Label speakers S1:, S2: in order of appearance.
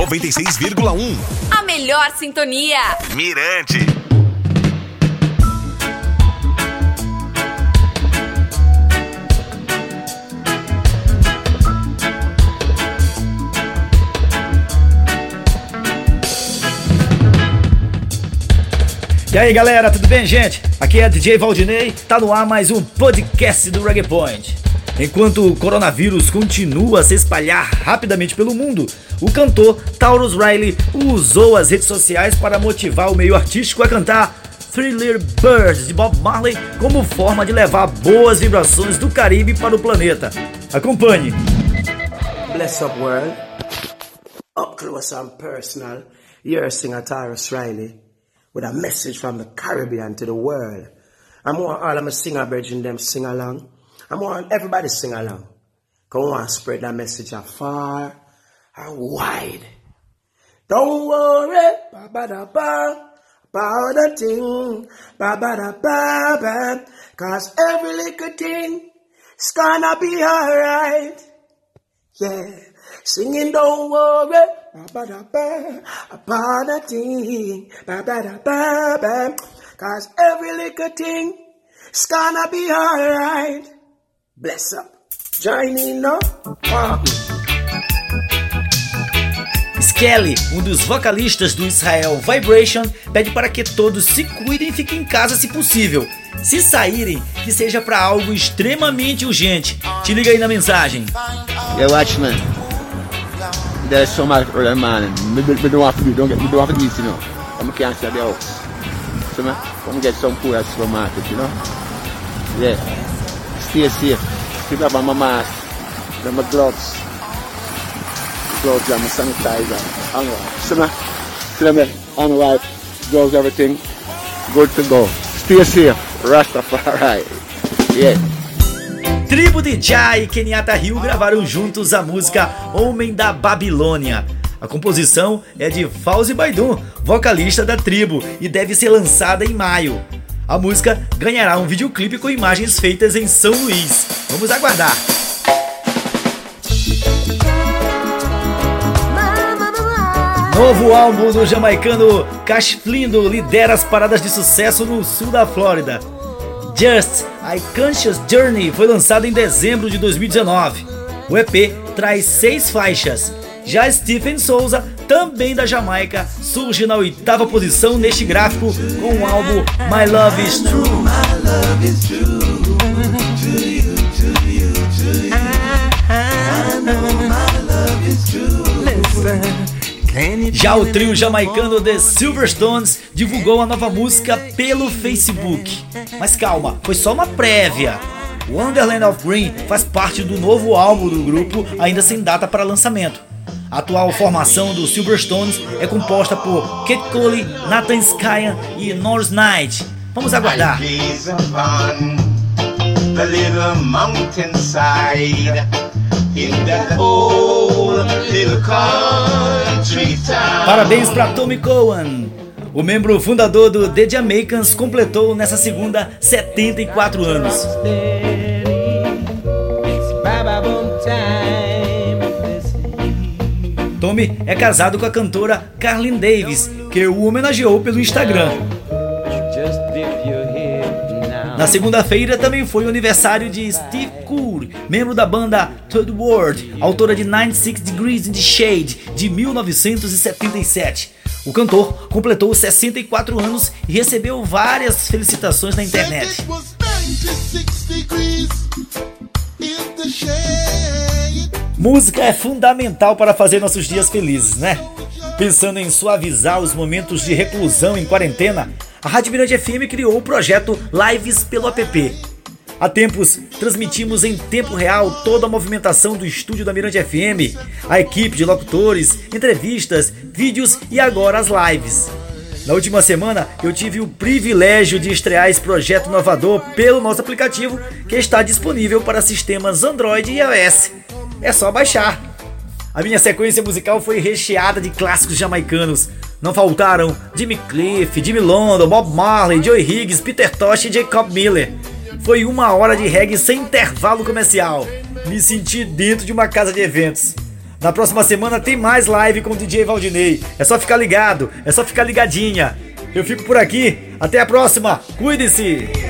S1: 96,1.
S2: A melhor sintonia.
S1: Mirante.
S3: E aí galera, tudo bem, gente? Aqui é DJ Valdinei, tá no ar mais um podcast do Reggae Point. Enquanto o coronavírus continua a se espalhar rapidamente pelo mundo, o cantor Taurus Riley usou as redes sociais para motivar o meio artístico a cantar Thriller Birds de Bob Marley como forma de levar boas vibrações do Caribe para o planeta. Acompanhe.
S4: Bless up world, up close and personal, you're singer Taurus Riley. with a message from the Caribbean to the world. I want all of my singer brethren them sing along. I want everybody sing along. Come on, spread that message far and wide. Don't worry, ba da ba, about the thing, ba da ba ba, cause every little thing is gonna be alright. Yeah, singing don't worry, ba da ba, about the thing, ba da ba ba, cause every little thing is gonna be alright. Bless up. Join in, no?
S3: Skelly, um dos vocalistas do Israel Vibration, pede para que todos se cuidem e fiquem em casa se possível. Se saírem, que seja para algo extremamente urgente. Te liga aí na mensagem.
S5: Yeah, watchman. There's so much early morning. We, we, we don't have to do, don't get, we don't have to do this, you know. I can't stay at the house. So, man, come get some food at the supermarket, you know. Yeah. Stay safe. Keep up on my mask. Then my gloves. Gloves and my sanitizer. All right. So, man, see them. On right. Gloves, everything. Good to go. Stay safe. Rastafari. Yeah.
S3: Tribo de Jah e Kenyatta Hill gravaram juntos a música Homem da Babilônia. A composição é de Fauzi Baidun, vocalista da tribo, e deve ser lançada em maio. A música ganhará um videoclipe com imagens feitas em São Luís. Vamos aguardar! Novo álbum do jamaicano Cash Flindo lidera as paradas de sucesso no sul da Flórida. Just A Conscious Journey foi lançado em dezembro de 2019. O EP traz seis faixas. Já Stephen Souza, também da Jamaica, surge na oitava posição neste gráfico com o álbum My Love Is True. Já o trio jamaicano The Silverstones divulgou a nova música pelo Facebook. Mas calma, foi só uma prévia. Wonderland of Green faz parte do novo álbum do grupo, ainda sem data para lançamento. A atual formação do Silverstones é composta por Kate Coley, Nathan Skyan e Norris Knight. Vamos aguardar. Parabéns para Tommy Cohen. O membro fundador do The Jamaicans completou nessa segunda 74 anos. Tommy é casado com a cantora Carlin Davis, que o homenageou pelo Instagram. Na segunda-feira também foi o aniversário de Steve Cool, membro da banda Third World, autora de 96 Degrees in the Shade, de 1977. O cantor completou 64 anos e recebeu várias felicitações na internet. Música é fundamental para fazer nossos dias felizes, né? Pensando em suavizar os momentos de reclusão em quarentena, a Rádio Mirante FM criou o projeto Lives pelo app. Há tempos, transmitimos em tempo real toda a movimentação do estúdio da Mirante FM, a equipe de locutores, entrevistas, vídeos e agora as lives. Na última semana, eu tive o privilégio de estrear esse projeto inovador pelo nosso aplicativo, que está disponível para sistemas Android e iOS. É só baixar. A minha sequência musical foi recheada de clássicos jamaicanos, não faltaram Jimmy Cliff, Jimmy London, Bob Marley, Joey Higgs, Peter Tosh e Jacob Miller. Foi uma hora de reggae sem intervalo comercial. Me senti dentro de uma casa de eventos. Na próxima semana tem mais live com o DJ Valdinei. É só ficar ligado, é só ficar ligadinha. Eu fico por aqui. Até a próxima. Cuide-se.